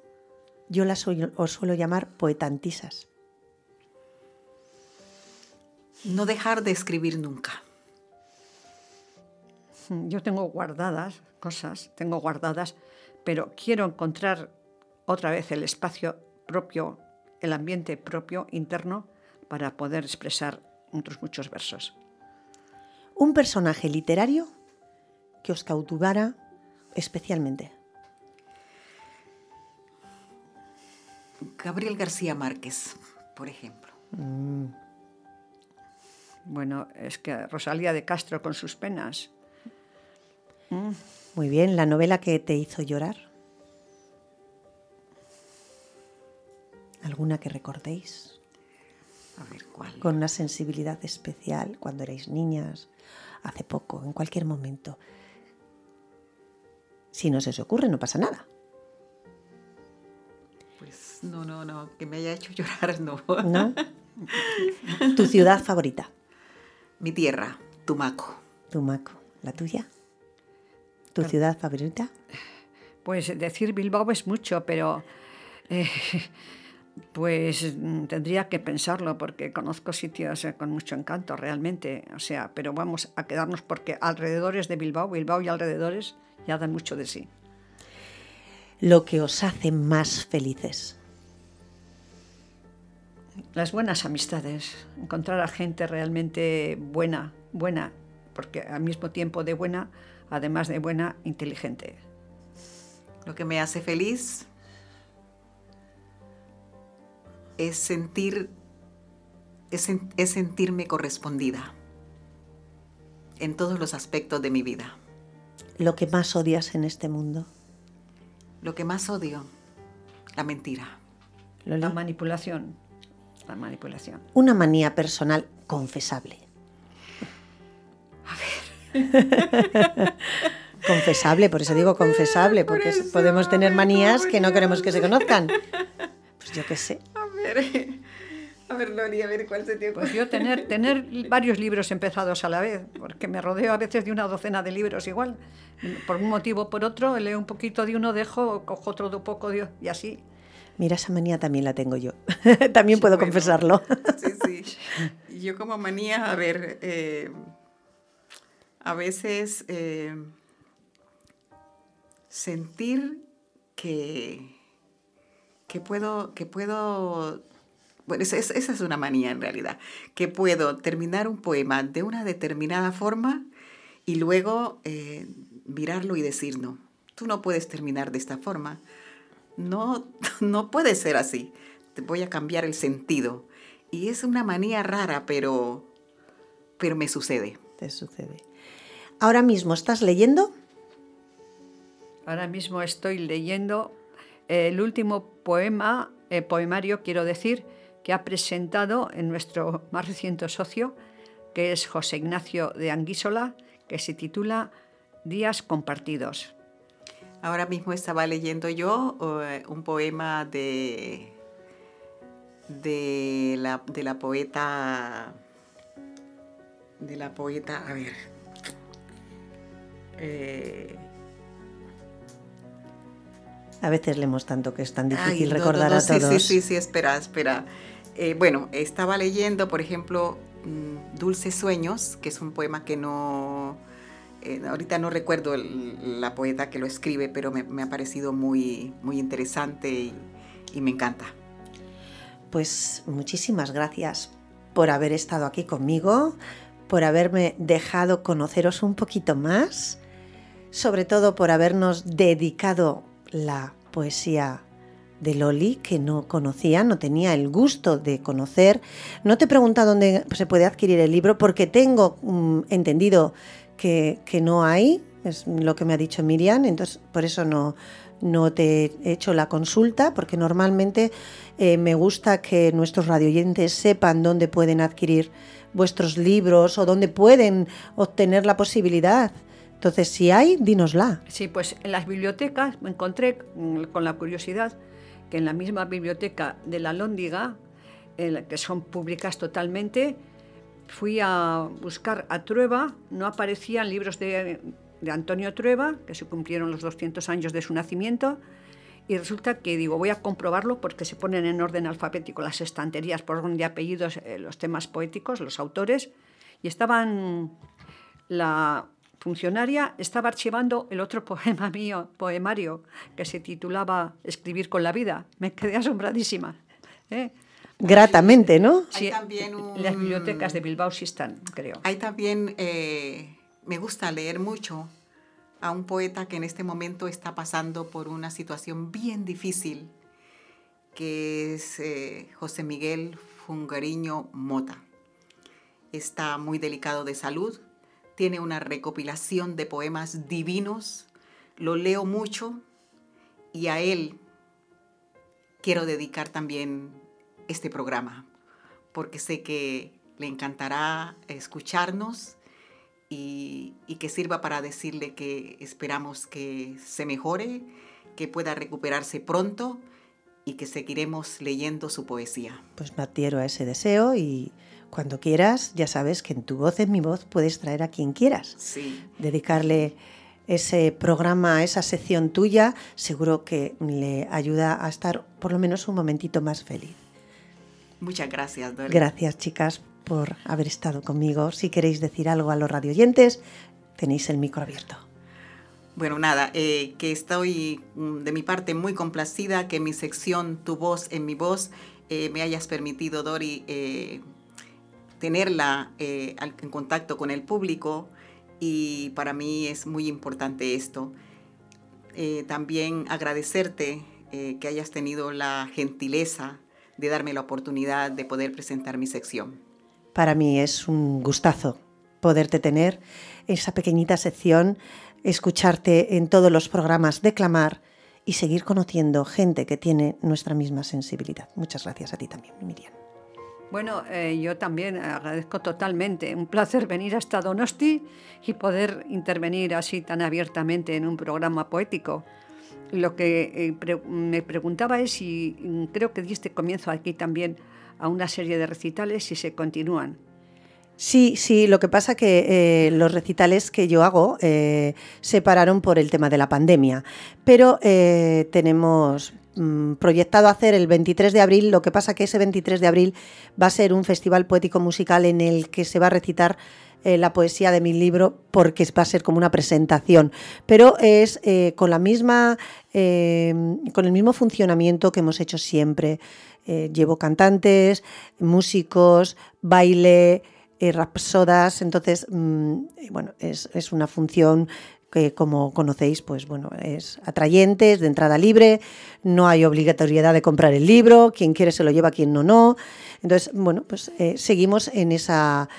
yo las os suelo llamar poetantisas. No dejar de escribir nunca. Yo tengo guardadas cosas, tengo guardadas, pero quiero encontrar otra vez el espacio propio, el ambiente propio interno para poder expresar otros muchos versos. Un personaje literario que os cautivara especialmente. Gabriel García Márquez, por ejemplo. Bueno, es que Rosalía de Castro con sus penas. Muy bien, la novela que te hizo llorar. ¿Alguna que recordéis? A ver, ¿cuál? Con una sensibilidad especial cuando erais niñas, hace poco, en cualquier momento. Si no se os ocurre, no pasa nada. Pues no, no, no, que me haya hecho llorar, no. ¿No? ¿Tu ciudad favorita? Mi tierra, Tumaco. Tumaco. ¿La tuya? ¿Tu ciudad favorita? Pues decir Bilbao es mucho, pero eh, pues mm, tendría que pensarlo porque conozco sitios eh, con mucho encanto realmente. O sea, pero vamos a quedarnos porque alrededores de Bilbao, Bilbao y alrededores ya dan mucho de sí. Lo que os hace más felices. Las buenas amistades, encontrar a gente realmente buena, buena, porque al mismo tiempo de buena, además de buena, inteligente. Lo que me hace feliz es sentir, es, es sentirme correspondida en todos los aspectos de mi vida. Lo que más odias en este mundo. Lo que más odio, la mentira. Loli. La manipulación, la manipulación. Una manía personal confesable. A ver. confesable, por eso digo confesable, porque por eso, podemos tener manías no, que no queremos que se conozcan. Pues yo qué sé. A ver, a ver, Lori, a ver cuál se te Pues yo tener, tener varios libros empezados a la vez, porque me rodeo a veces de una docena de libros igual. Por un motivo o por otro, leo un poquito de uno, dejo, cojo otro de un poco de, y así. Mira, esa manía también la tengo yo. también puedo Bueno, confesarlo. Sí, sí. Yo como manía, a ver, eh, a veces eh, sentir que, que puedo, que puedo, bueno, esa, esa- esa es una manía en realidad, que puedo terminar un poema de una determinada forma y luego eh, mirarlo y decir, no, tú no puedes terminar de esta forma, no, no puede ser así, te voy a cambiar el sentido. Y es una manía rara, pero, pero me sucede. Te sucede. Ahora mismo estás leyendo Ahora mismo estoy leyendo el último poema, eh, poemario, quiero decir, que ha presentado en nuestro más reciente socio, que es José Ignacio de Anguísola, que se titula Días compartidos. Ahora mismo estaba leyendo yo eh, un poema de, de, la, de la poeta, de la poeta, a ver, eh, A veces leemos tanto que es tan difícil Ay, no, no, recordar no, a sí, todos. Sí, sí, sí, espera, espera. Eh, bueno, estaba leyendo, por ejemplo, mm, Dulces Sueños, que es un poema que no... eh, ahorita no recuerdo la poeta que lo escribe, pero me, ha parecido muy, muy interesante y, y me encanta. Pues muchísimas gracias por haber estado aquí conmigo, por haberme dejado conoceros un poquito más, sobre todo por habernos dedicado la poesía de Loli que no conocía, no tenía el gusto de conocer. No te pregunta dónde se puede adquirir el libro porque tengo mm, entendido que, que, no hay, es lo que me ha dicho Miriam, entonces por eso no, no te he hecho la consulta, porque normalmente eh, me gusta que nuestros radioyentes sepan dónde pueden adquirir vuestros libros o dónde pueden obtener la posibilidad. Entonces, si hay, dínosla. Sí, pues en las bibliotecas me encontré con la curiosidad que en la misma biblioteca de la Lóndiga, que son públicas totalmente, fui a buscar a Trueba, no aparecían libros de, Antonio Trueba, que se cumplieron los 200 años de su nacimiento, y resulta que digo, voy a comprobarlo porque se ponen en orden alfabético las estanterías por orden de apellidos, eh, los temas poéticos, los autores, y estaban la funcionaria estaba archivando el otro poema mío, poemario, que se titulaba Escribir con la vida. Me quedé asombradísima. ¿eh? Gratamente, ¿no? Sí, Las bibliotecas de Bilbao sí están, creo. Hay también, eh, me gusta leer mucho a un poeta que en este momento está pasando por una situación bien difícil, que es eh, José Miguel Fungariño Mota. Está muy delicado de salud, tiene una recopilación de poemas divinos, lo leo mucho y a él quiero dedicar también este programa, porque sé que le encantará escucharnos y, que sirva para decirle que esperamos que se mejore, que pueda recuperarse pronto y que seguiremos leyendo su poesía. Pues me adhiero a ese deseo y cuando quieras, ya sabes que en tu voz, en mi voz, puedes traer a quien quieras. Sí. Dedicarle ese programa, esa sección tuya, seguro que le ayuda a estar por lo menos un momentito más feliz. Muchas gracias, Dori. Gracias, chicas, por haber estado conmigo. Si queréis decir algo a los radioyentes, tenéis el micro abierto. Bueno, nada, eh, que estoy mm, de mi parte muy complacida que mi sección Tu voz en mi voz eh, me hayas permitido, Dori, eh, tenerla en contacto con el público y para mí es muy importante esto. también agradecerte que hayas tenido la gentileza de darme la oportunidad de poder presentar mi sección. Para mí es un gustazo poderte tener esa pequeñita sección, escucharte en todos los programas, declamar y seguir conociendo gente que tiene nuestra misma sensibilidad. Muchas gracias a ti también, Miriam. Bueno, eh, yo también agradezco totalmente. Un placer venir hasta Donosti y poder intervenir así tan abiertamente en un programa poético. Lo que eh, me preguntaba es si mm, creo que diste comienzo aquí también a una serie de recitales y se continúan. Sí, sí, lo que pasa que eh, los recitales que yo hago eh, se pararon por el tema de la pandemia, pero tenemos mm, proyectado hacer el 23 de abril, lo que pasa que ese 23 de abril va a ser un festival poético musical en el que se va a recitar la poesía de mi libro porque va a ser como una presentación, pero es con la misma, con el mismo funcionamiento que hemos hecho siempre. Eh, llevo cantantes, músicos, baile, eh, rapsodas, entonces, mm, bueno, es, una función que como conocéis, pues bueno, es atrayente, es de entrada libre, no hay obligatoriedad de comprar el libro, quien quiere se lo lleva, quien no, no. Entonces, bueno, pues eh, seguimos en esa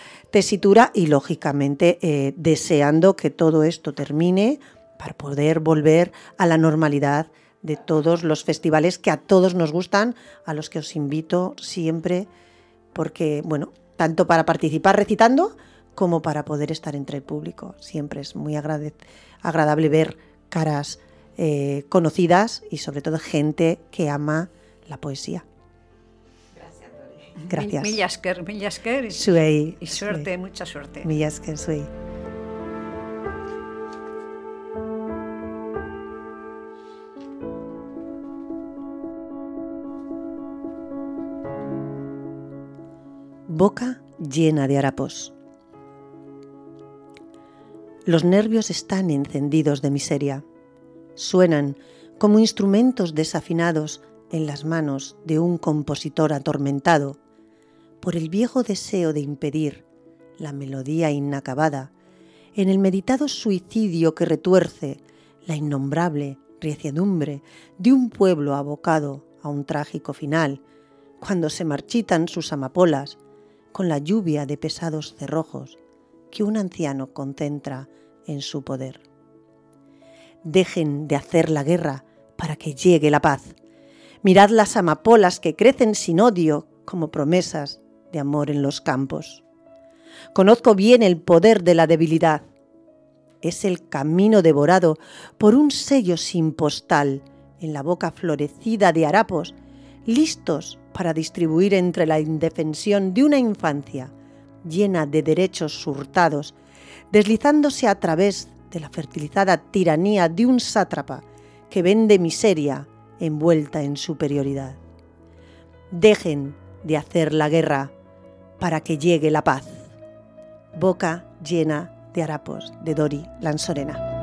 y lógicamente deseando que todo esto termine para poder volver a la normalidad de todos los festivales que a todos nos gustan, a los que os invito siempre, porque, bueno, tanto para participar recitando como para poder estar entre el público. Siempre es muy agradable ver caras eh, conocidas y sobre todo gente que ama la poesía. Gracias. Millasker, Millasker y, y suerte, mucha suerte. Millasker, Suey. boca llena de harapos. Los nervios están encendidos de miseria. Suenan como instrumentos desafinados en las manos de un compositor atormentado por el viejo deseo de impedir la melodía inacabada en el meditado suicidio que retuerce la innombrable reciedumbre de un pueblo abocado a un trágico final, cuando se marchitan sus amapolas con la lluvia de pesados cerrojos que un anciano concentra en su poder. Dejen de hacer la guerra para que llegue la paz. Mirad las amapolas que crecen sin odio como promesas amor en los campos. Conozco bien el poder de la debilidad. Es el camino devorado por un sello sin postal en la boca florecida de harapos, listos para distribuir entre la indefensión de una infancia llena de derechos surtados, deslizándose a través de la fertilizada tiranía de un sátrapa que vende miseria envuelta en superioridad. Dejen de hacer la guerra para que llegue la paz. Boca llena de harapos de Dori Lansorena.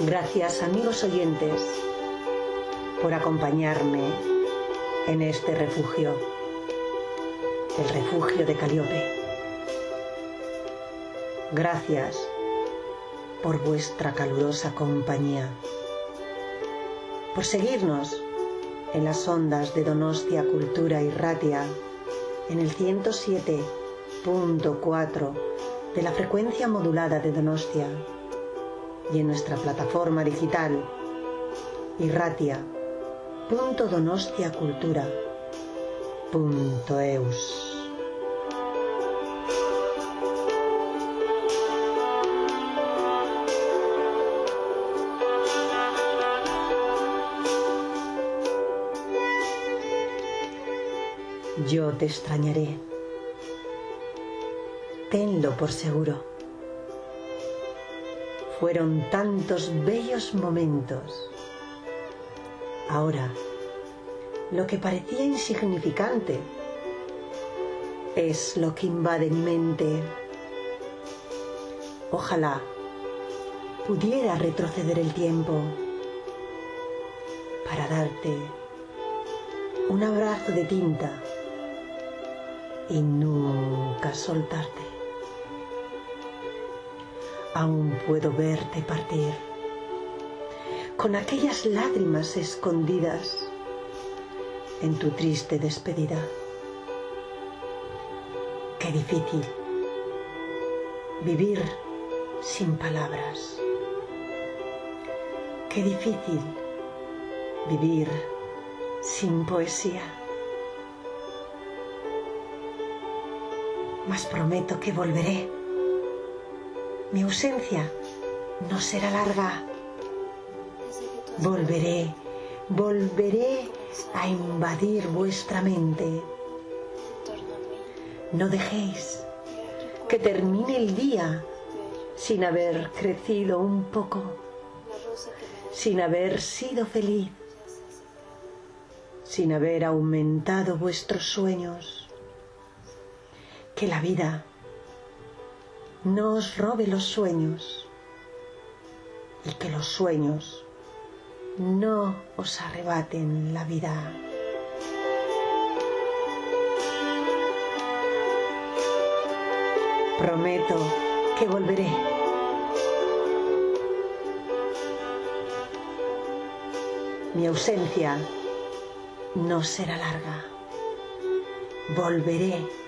Gracias amigos oyentes por acompañarme en este refugio, el refugio de Caliope. Gracias por vuestra calurosa compañía, por seguirnos en las ondas de Donostia Cultura y Ratia en el 107.4 de la frecuencia modulada de Donostia y en nuestra plataforma digital irratia.donostiacultura.eus. Yo te extrañaré. Tenlo por seguro. Fueron tantos bellos momentos. Ahora, lo que parecía insignificante es lo que invade mi mente. Ojalá pudiera retroceder el tiempo para darte un abrazo de tinta y nunca soltarte aún puedo verte partir, con aquellas lágrimas escondidas en tu triste despedida. Qué difícil vivir sin palabras. Qué difícil vivir sin poesía. Mas prometo que volveré mi ausencia no será larga. Volveré, volveré a invadir vuestra mente. No dejéis que termine el día sin haber crecido un poco, sin haber sido feliz, sin haber aumentado vuestros sueños. Que la vida no os robe los sueños y que los sueños no os arrebaten la vida. Prometo que volveré. Mi ausencia no será larga. Volveré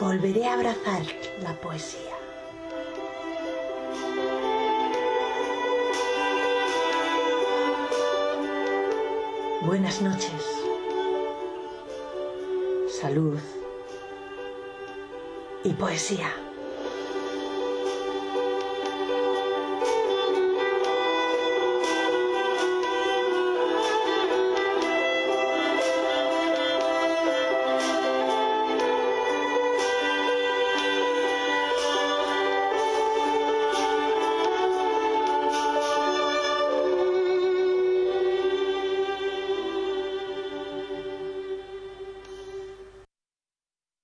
volveré a abrazar la poesía. Buenas noches. Salud y poesía.